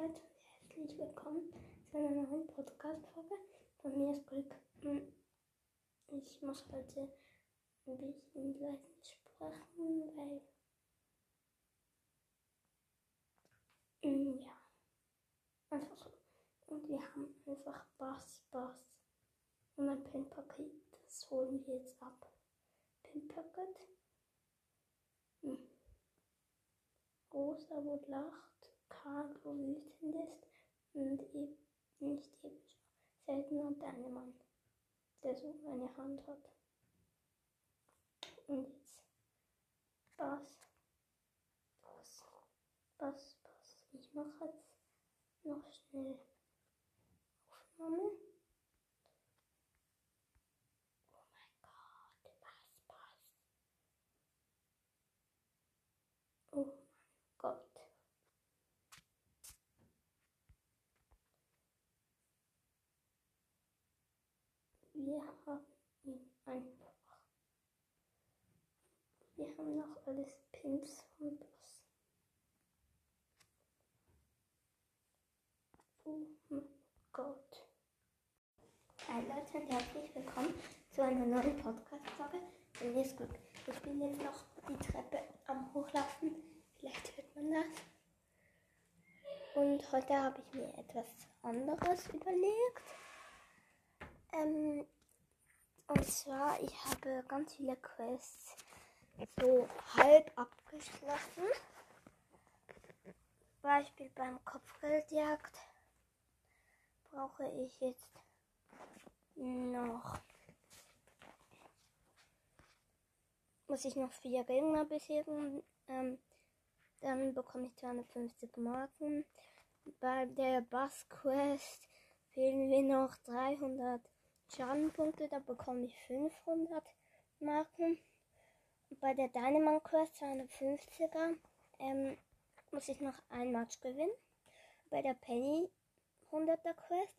Leute, herzlich willkommen zu einer neuen Podcast-Folge. Von mir ist Glück. Hm, ich muss heute ein bisschen leise sprechen, weil. Hm, ja. Einfach so. Und wir haben einfach Bass, Bass und ein Pin-Paket. Das holen wir jetzt ab. Pin-Paket. Hm. Rosa, wo lacht. Carlo wütend ist und eben nicht ebenso seltener Mann, der so eine Hand hat. Und jetzt Bass, Bass, Bass, Bass. Ich mache jetzt noch schnell Aufnahme. Oh mein Gott, Bass, Bass. Oh mein Gott. Wir haben ihn einfach. Wir haben noch alles Pins und was. Oh mein Gott. Hi Leute und herzlich willkommen zu einer neuen Podcast-Folge. Mir ist Glück. Ich bin jetzt noch die Treppe am Hochlaufen. Vielleicht hört man das. Und heute habe ich mir etwas anderes überlegt. Ähm, und zwar, ich habe ganz viele Quests so halb abgeschlossen. Beispiel beim Kopfgeldjagd brauche ich jetzt noch muss ich noch vier Gegner besiegen. Ähm, dann bekomme ich 250 Marken. Bei der Bass Quest fehlen mir noch 300 Schadenpunkte, da bekomme ich 500 Marken. Bei der Dynamite Quest 250er ähm, muss ich noch ein Match gewinnen. Bei der Penny 100er Quest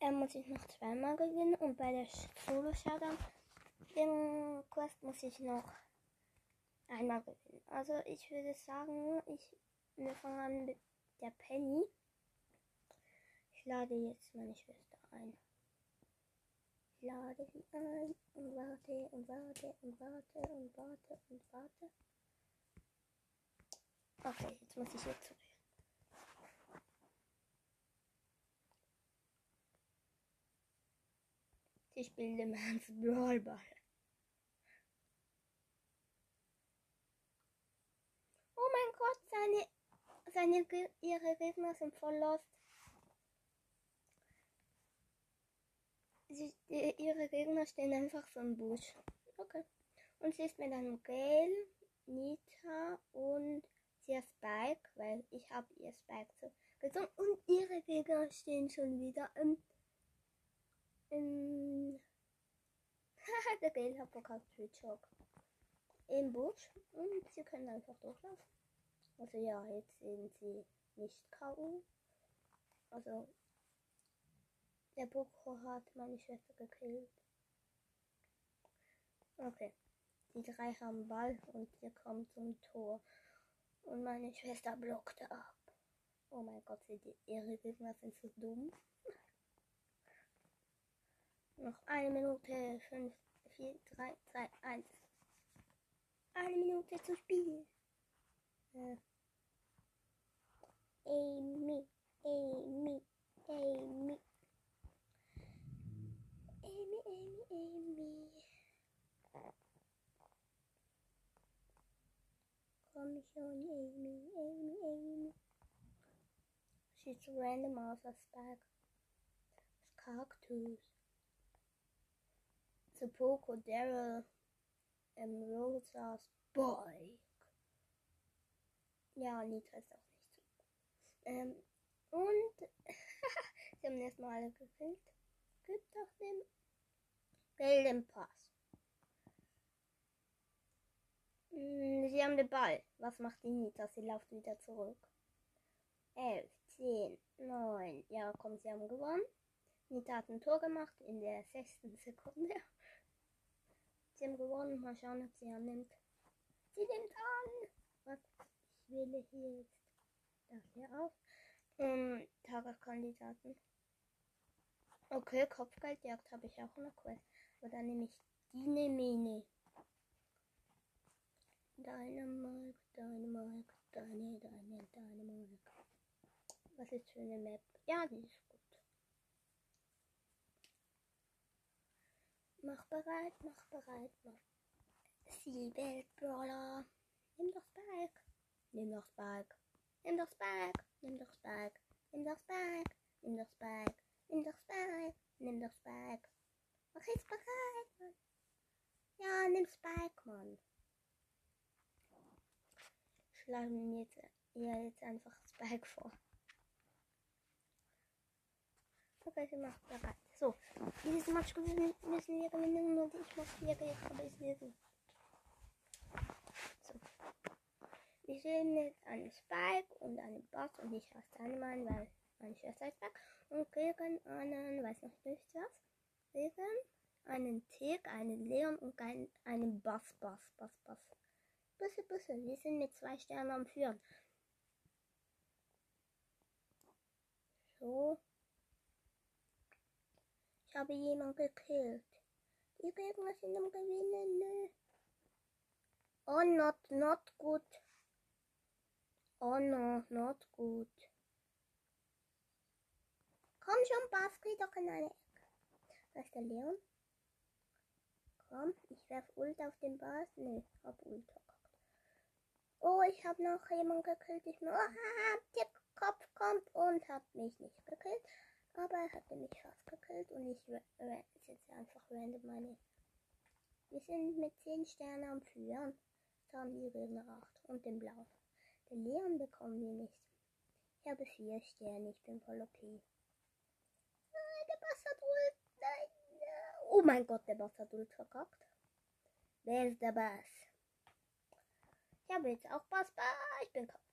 ähm, muss ich noch zweimal gewinnen. Und bei der Solo Showdown Quest muss ich noch einmal gewinnen. Also ich würde sagen, ich wir fangen an mit der Penny. Ich lade jetzt meine Schwester ein lade sie ein und warte und warte und warte und warte und warte. Okay, jetzt muss ich jetzt zurück. Ich bilde Mans Brawlball. Oh mein Gott, seine, seine, ihre Gegner sind voll lost. Sie, ihre Gegner stehen einfach so im Busch. Okay. Und sie ist mit einem Gale, Nita und ihr Spike, weil ich habe ihr Spike so gezogen. Und ihre Gegner stehen schon wieder im. im der Gale hat verkauft Twitchhawk. Im Busch. Und sie können einfach durchlaufen. Also ja, jetzt sind sie nicht K.O. Also der Boko hat meine Schwester gekillt. Okay. Die drei haben Ball und wir kommen zum Tor. Und meine Schwester blockte ab. Oh mein Gott, die, ihre Gegner sind so dumm. Noch eine Minute, fünf, vier, drei, zwei, eins. Eine Minute zu spielen. Äh. Amy, Amy. Amy, Amy, Amy. Schon, Amy, Amy, Amy. She's random as a spag. Cactus. The Poco Daryl ähm, Rosas Bike. Ja, Nitra ist auch nicht so. Ähm, und sie haben erstmal alle gekillt. Gibt doch den gelben Pass. Hm, sie haben den Ball. Was macht die Nita? Sie läuft wieder zurück. 11, 10, 9. Ja, komm, sie haben gewonnen. Nita hat ein Tor gemacht in der sechsten Sekunde. Sie haben gewonnen. Mal schauen, ob sie annimmt. Sie nimmt an. Was? Ich wähle hier jetzt das hier auf. um, Tageskandidaten. Okay, Kopfgeldjagd habe ich auch noch Quest. Aber dann nehme ich die Mine. Dynamite, Dynamite, deine, deine, Dynamite. Was ist für eine Map? Ja, die ist gut. Mach bereit, mach bereit, mach. Siebelt Brawler. Nimm doch Spike. Nimm doch Spike. Nimm doch Spike. Nimm doch Spike. Nimm doch Spike. Nimm doch Spike. Nimm doch Spike. Nimm doch Spike. Mach jetzt bereit, Mann. Ja, nimm Spike, Mann. Schlagen mir jetzt, ja, jetzt einfach Spike vor. Okay, wir machen bereit. So, dieses Match müssen wir gewinnen und ich markiere jetzt aber ist nicht so. Wir sehen jetzt einen Spike und einen Boss und ich hasse Mann, weil meine Schwester ist weg. Und gegen einen, weiß noch nicht was, gegen einen Tick, einen Leon und einen, einen Boss, Boss, Boss, Boss. Busse, Busse, wir sind mit zwei Sternen am Führen. So. Ich habe jemanden gekillt. Die Gegner sind am Gewinnen. Nö. Oh, not, not gut. Oh no, not gut. Komm schon, geh doch in eine Ecke. Da ist der Leon. Komm, ich werf Ult auf den Bass. Nee, hab Ult verkackt. Oh, ich hab noch jemanden gekillt. Ich nur, oh, der Kopf kommt und hat mich nicht gekillt. Aber er hatte mich fast gekillt und ich jetzt einfach random meine. Wir sind mit 10 Sternen am Führen. Jetzt haben die Gegner 8 und den Blau. Den Leon bekommen wir nicht. Ich habe 4 Sterne, ich bin voll okay. Nein, der hat Ult. Nein, nein. Oh mein Gott, der hat Ult verkackt. Wer ist der Bass? Ich habe jetzt auch Bass. Ich bin kaputt.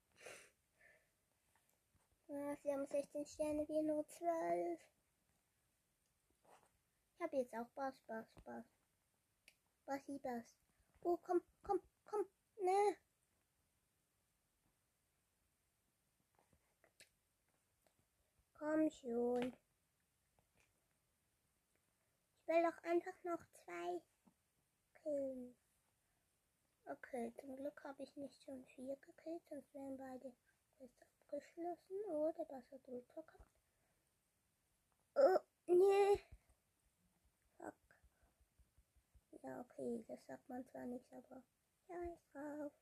Ja, sie haben 16 Sterne, wir nur 12. Ich habe jetzt auch Bass, Bass, Bass. Bassi, Bass. Oh, komm, komm, komm. Ne. Komm schon. Ich will doch einfach noch zwei killen. Okay, zum Glück habe ich nicht schon vier gekillt, sonst wären beide besser abgeschlossen. Oh, der Bass hat verkackt. Oh, nee. Fuck. Ja, okay, das sagt man zwar nicht, aber ja, ist drauf.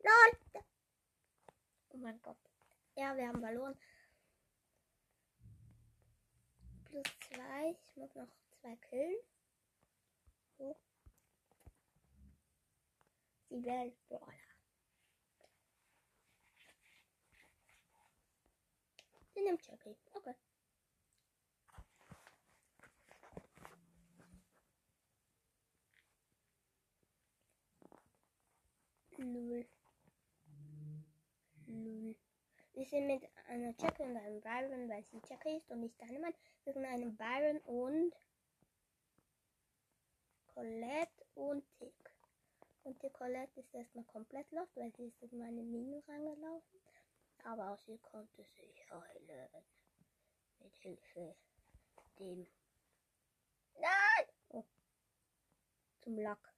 LOL! Oh mein Gott. Ja, wir haben verloren. Plus zwei. Ich muss noch zwei killen. So. Die Weltbrawler. Sie nimmt Jackie. Okay. Lul. Lul. Wir sind mit einer Jackie und einem Byron, weil sie Jackie ist und nicht Dynamite. Wir sind einem Byron und Colette und Tick. Und die Colette ist erstmal komplett los, weil sie ist in meine Minen rangelaufen aber sie konnte sich heilen. Mit Hilfe dem. Nein! Oh. Zum Lack.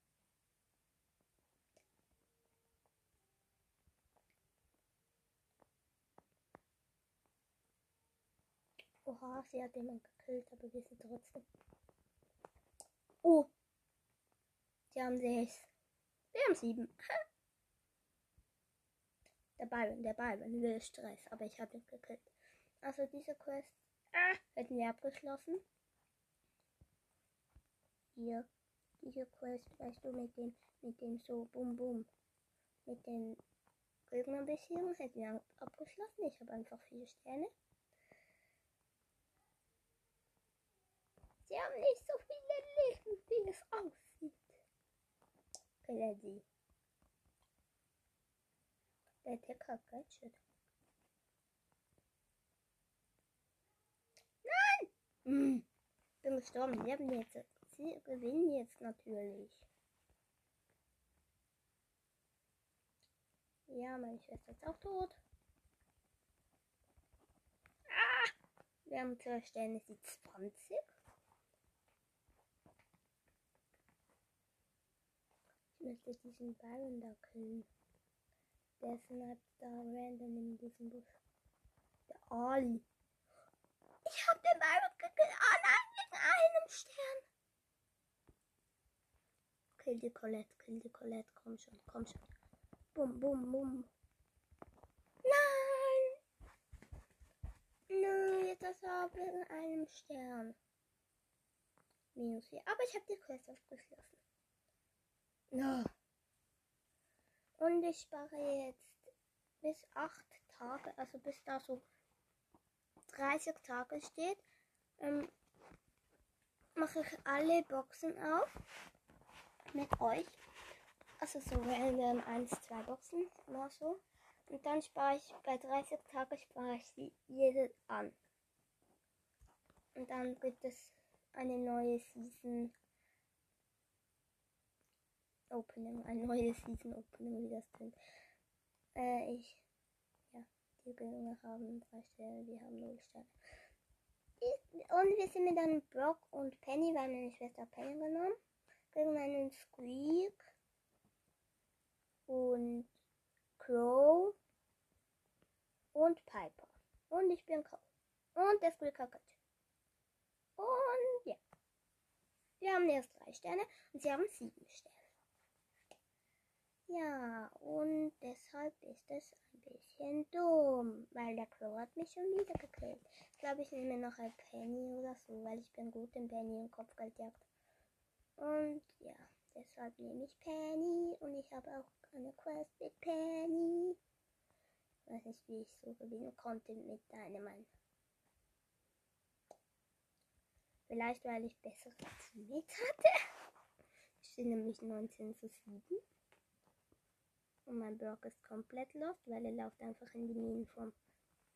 Oha, sie hat jemanden gekillt, aber wir sind trotzdem. Oh! Sie haben sechs. Wir haben sieben. Der Byron, der Byron will Stress, aber ich habe ihn gekillt. Also diese Quest ah, hätten wir abgeschlossen. Hier, diese Quest, weißt du, mit dem, mit dem so Bum Bum, mit den Gegnerbesiegungen hätten wir abgeschlossen. Ich habe einfach vier Sterne. Sie haben nicht so viele Leben, wie es aussieht. Подожди. Это как отсюда? Nein! Hm. Bin gestorben. Wir haben jetzt. Sie gewinnen jetzt natürlich. Ja, meine Schwester ist auch tot. Ah! Wir haben zwei Sterne, sie 20. Ich möchte diesen Byron da killen. Der sniped da random in diesem Busch. Der Ali. Ich hab den Byron gekillt. Nein, wegen einem Stern. Kill die Colette, kill die Colette. Komm schon, komm schon. Bum, bum, bum. Nein! Jetzt das war wegen einem Stern. Minus 4. Aber ich habe die Quest aufgeschlossen. No. Und ich spare jetzt bis 8 Tage, also bis da so 30 Tage steht, ähm, mache ich alle Boxen auf mit euch. Also so random 1, 2 Boxen, immer so. Und dann spare ich bei 30 Tagen spare ich sie jede an. Und dann gibt es eine neue Season Opening, ein neues Season Opening, wie das klingt. Äh, ich, ja, die Gewinner haben drei Sterne, die haben null Sterne. Und wir sind mit einem Brock und Penny, weil meine Schwester Penny genommen, gegen einen Squeak und Crow und Piper. Und ich bin Crow. Und der Squeak hat Und ja. Wir haben erst drei Sterne und sie haben sieben Sterne. Ja, und deshalb ist es ein bisschen dumm, weil der Crow hat mich schon wieder gekillt. Ich glaube, ich nehme noch ein Penny oder so, weil ich bin gut im Penny und Kopfgeldjagd. Und ja, deshalb nehme ich Penny und ich habe auch eine Quest mit Penny. Ich weiß nicht, wie ich so gewinnen konnte mit Dynamite. Vielleicht, weil ich bessere Teammates hatte. Ich stehe nämlich 19 zu 7. Und mein Block ist komplett lost, weil er läuft einfach in die Minenform.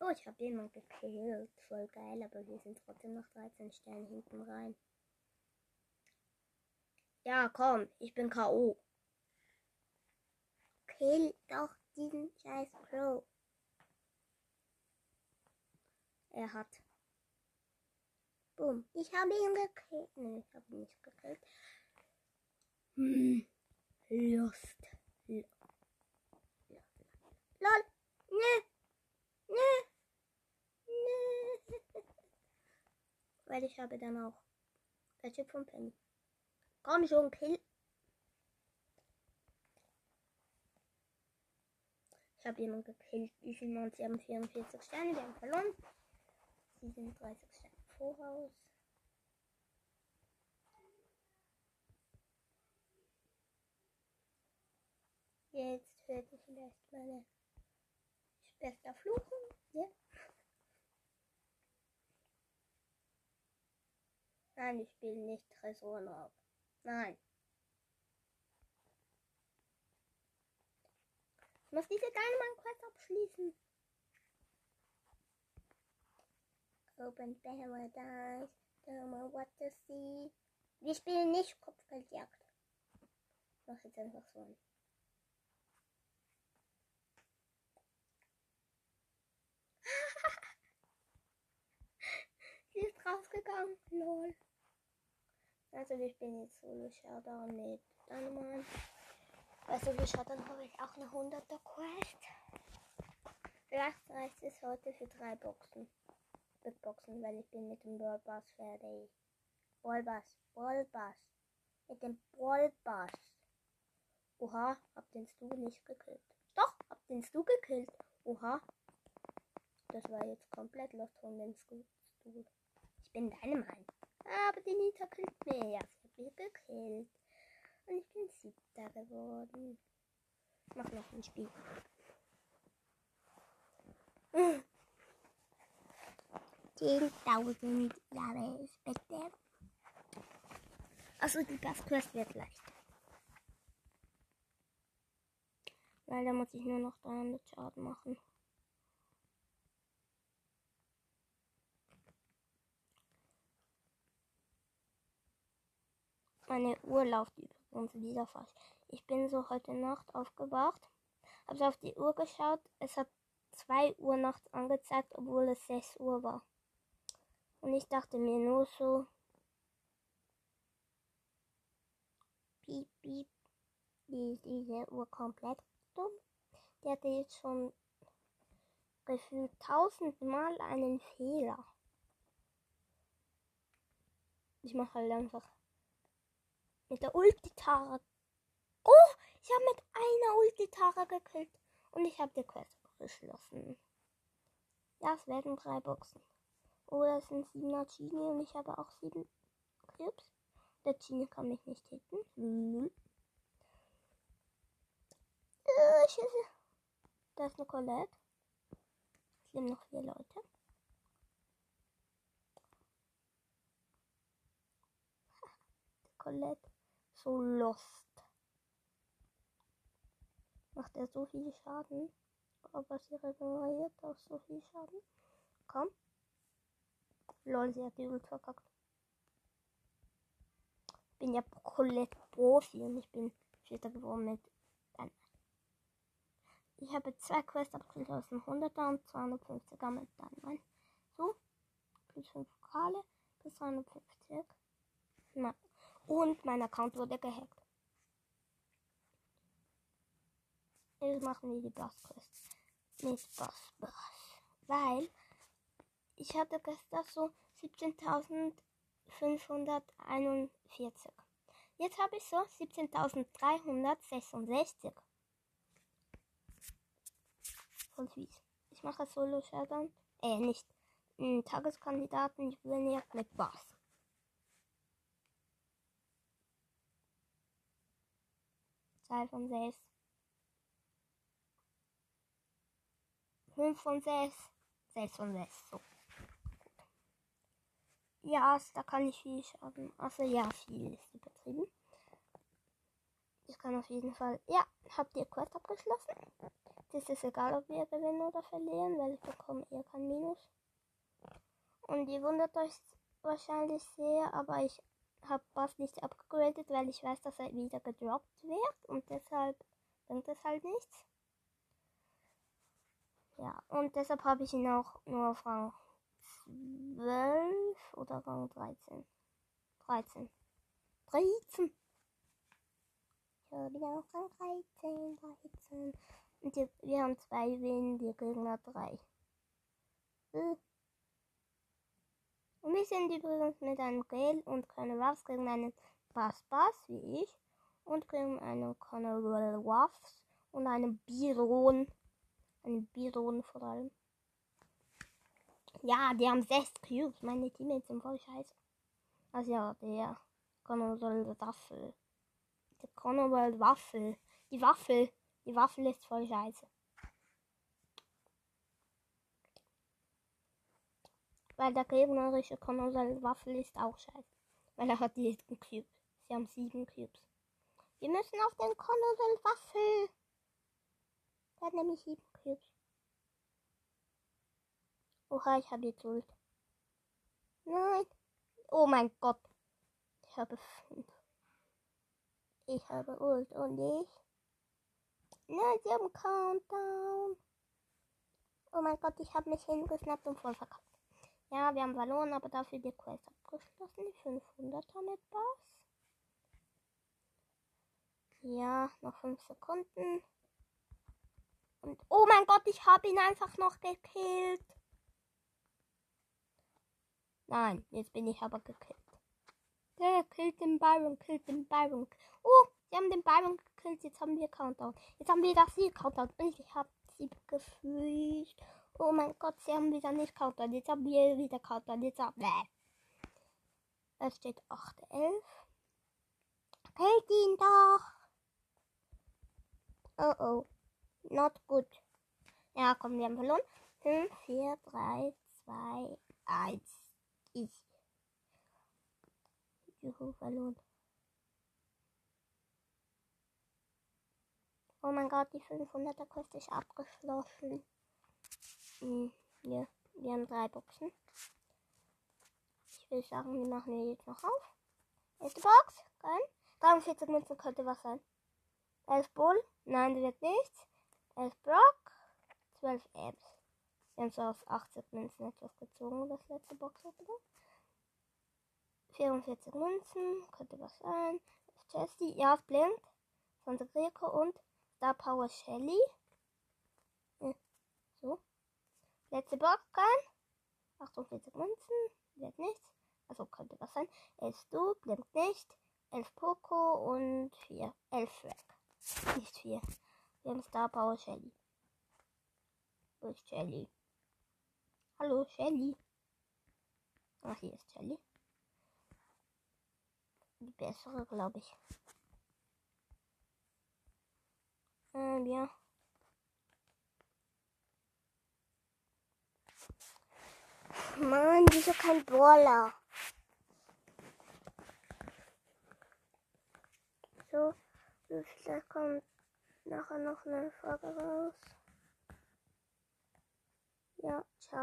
Oh, ich habe jemanden gekillt. Voll geil, aber wir sind trotzdem noch 13 Sterne hinten rein. Ja, komm, ich bin K.O. Kill doch diesen scheiß Crow. Er hat. Boom. Ich habe ihn gekillt. Nee, ich habe ihn nicht gekillt. Hm. Lust. Lol. Nee. Nee. Nee. Weil ich habe dann auch Chip von Penny. Komm schon, kill. Ich habe jemanden gekillt. Die sind und sie haben 44 Sterne, die haben verloren. Sie sind 30 Sterne voraus. Jetzt hört ich vielleicht meine Bester Fluchen. Ja. Nein, ich spiele nicht Tresoren auf. Nein. Ich muss diese Dynamite-Quest abschließen. Open Paradise. Don't know what to see. Wir spielen nicht Kopfgeldjagd. Ich mach jetzt einfach so ein. Sie ist rausgegangen. Lol. Also ich bin jetzt Solo Showdown mit Dynamite. Also wir Showdown habe ich auch eine 100er Quest. Vielleicht reicht es heute für drei Boxen. Big Boxen, weil ich bin mit dem Brawl fertig. Brawl Bass. Mit dem Brawl. Oha, hab den Stu nicht gekillt. Doch, hab den Stu gekillt. Oha. Das war jetzt komplett los von dem Stu. Ich bin deine Mann. Aber die Nita killt mir. Ja, sie hat mich gekillt. Und ich bin siebter geworden. Ich mach noch ein Spiel. 10.000 Jahre später. Also die Passquest wird leicht. Leider muss ich nur noch 300 Schaden machen. Meine Uhr läuft übrigens wieder falsch. Ich bin so heute Nacht aufgewacht, habe auf die Uhr geschaut. Es hat 2 Uhr nachts angezeigt, obwohl es 6 Uhr war. Und ich dachte mir nur so, piep, piep, die ist diese Uhr komplett dumm. Die hatte jetzt schon gefühlt tausendmal einen Fehler. Ich mache halt einfach mit der Ultitara. Oh, ich habe mit einer Ultitara gekillt. Und ich habe die Quest geschlossen. Ja, es werden drei Boxen. Oder es sind siebener Genie und ich habe auch sieben Cubes. Der Genie kann mich nicht hitten. Lul. Äh. Da ist eine Colette. Es leben noch vier Leute. Colette. So lost. Macht er so viel Schaden. Aber sie regeneriert auch so viel Schaden. Komm. Lol, sie hat die Ult verkackt. Ich bin ja Colette Profi und ich bin Vierter geworden mit. Ich habe zwei Quests abgeschlossen aus dem 100er und 250er mit dann. So. Plus 5 Pokale. Bis 250. Na. Und mein Account wurde gehackt. Jetzt machen wir die Boss Quest. Mit Boss Boss. Weil ich hatte gestern so 17.541. Jetzt habe ich so 17.366. Voll süß. Ich mache Solo Showdown. Äh, nicht. Tageskandidaten. Ich will nicht mit Boss. Zwei von sechs. Fünf von sechs. Sechs von sechs. So. Ja, da kann ich viel schaden. Also ja, viel ist übertrieben. Ich kann auf jeden Fall. Ja, habt ihr Quest abgeschlossen? Das ist egal, ob wir gewinnen oder verlieren, weil ich bekomme eher kein Minus. Und ihr wundert euch wahrscheinlich sehr, aber ich habe Bass nicht abgegradet, weil ich weiß, dass er wieder gedroppt wird und deshalb bringt es halt nichts. Ja, und deshalb habe ich ihn auch nur auf Rang 12 oder Rang 13. 13. 13. Ich habe wieder auf Rang 13, 13. Und wir haben zwei Win, die Gegner drei. Äh. Und wir sind übrigens mit einem Gale und keine Waffs gegen einen Bass Bass wie ich. Und gegen einen Conor Waffs und einen Biron. Einen Biron vor allem. Ja, die haben sechs Cubes. Meine Teammates sind voll scheiße. Also ja, der Conor Waffel. Der Conor Waffel. Die Waffel. Die Waffel ist voll scheiße. Weil der gegnerische Conor Waffel ist auch scheiße. Weil er hat jeden Cube. Sie haben sieben Cubes. Wir müssen auf den Conor Waffel. Der hat nämlich sieben Cubes. Oha, ich habe jetzt Ult. Nein. Oh mein Gott. Ich habe fünf. Ich habe Ult und ich. Nein, sie haben Countdown. Oh mein Gott, ich habe mich hingesnappt und voll verkackt. Ja, wir haben verloren, aber dafür die Quest abgeschlossen. Die 500er mit Boss. Ja, noch 5 Sekunden. Und oh mein Gott, ich habe ihn einfach noch gekillt. Nein, jetzt bin ich aber gekillt. Der killt den Byron, killt den Byron. Oh, sie haben den Byron gekillt. Jetzt haben wir Countdown. Jetzt haben wir das hier Countdown. Und ich habe sie gefühlt. Oh mein Gott, sie haben wieder nicht Countdown. Jetzt haben wir wieder Countdown. Jetzt haben wir. Es steht 8, 11. Killt ihn doch. Oh oh. Not good. Ja, komm, wir haben verloren. 5, 4, 3, 2, 1. Ich. Juhu, verloren. Oh mein Gott, die 500er Quest ist abgeschlossen. Hm, ja, wir haben drei Boxen. Ich will sagen, die machen wir jetzt noch auf. Erste Box, geil. 43 Münzen könnte was sein. 11 Bull, nein, das wird nichts. 11 Brock, 12 Apps. Wir haben so aus 80 Münzen etwas gezogen, das letzte Box-Opening. 44 Münzen, könnte was sein. Jessie, ja, es blinkt. Santa Greco und Star Power Shelly. Hm, so. Letzte Box rein. 48 Münzen, wird nichts. Also könnte was sein. 11 Stu, blinkt nicht. 11 Poco und 4. 11 weg. Nicht 4. Wir haben Star Power Shelly. Wo ist Shelly? Hallo, Shelly. Ach, hier ist Shelly. Die bessere, glaube ich. Ähm, ja. Mann, wieso kein Brawler? So, vielleicht kommt nachher noch eine Frage raus. Ja, ciao.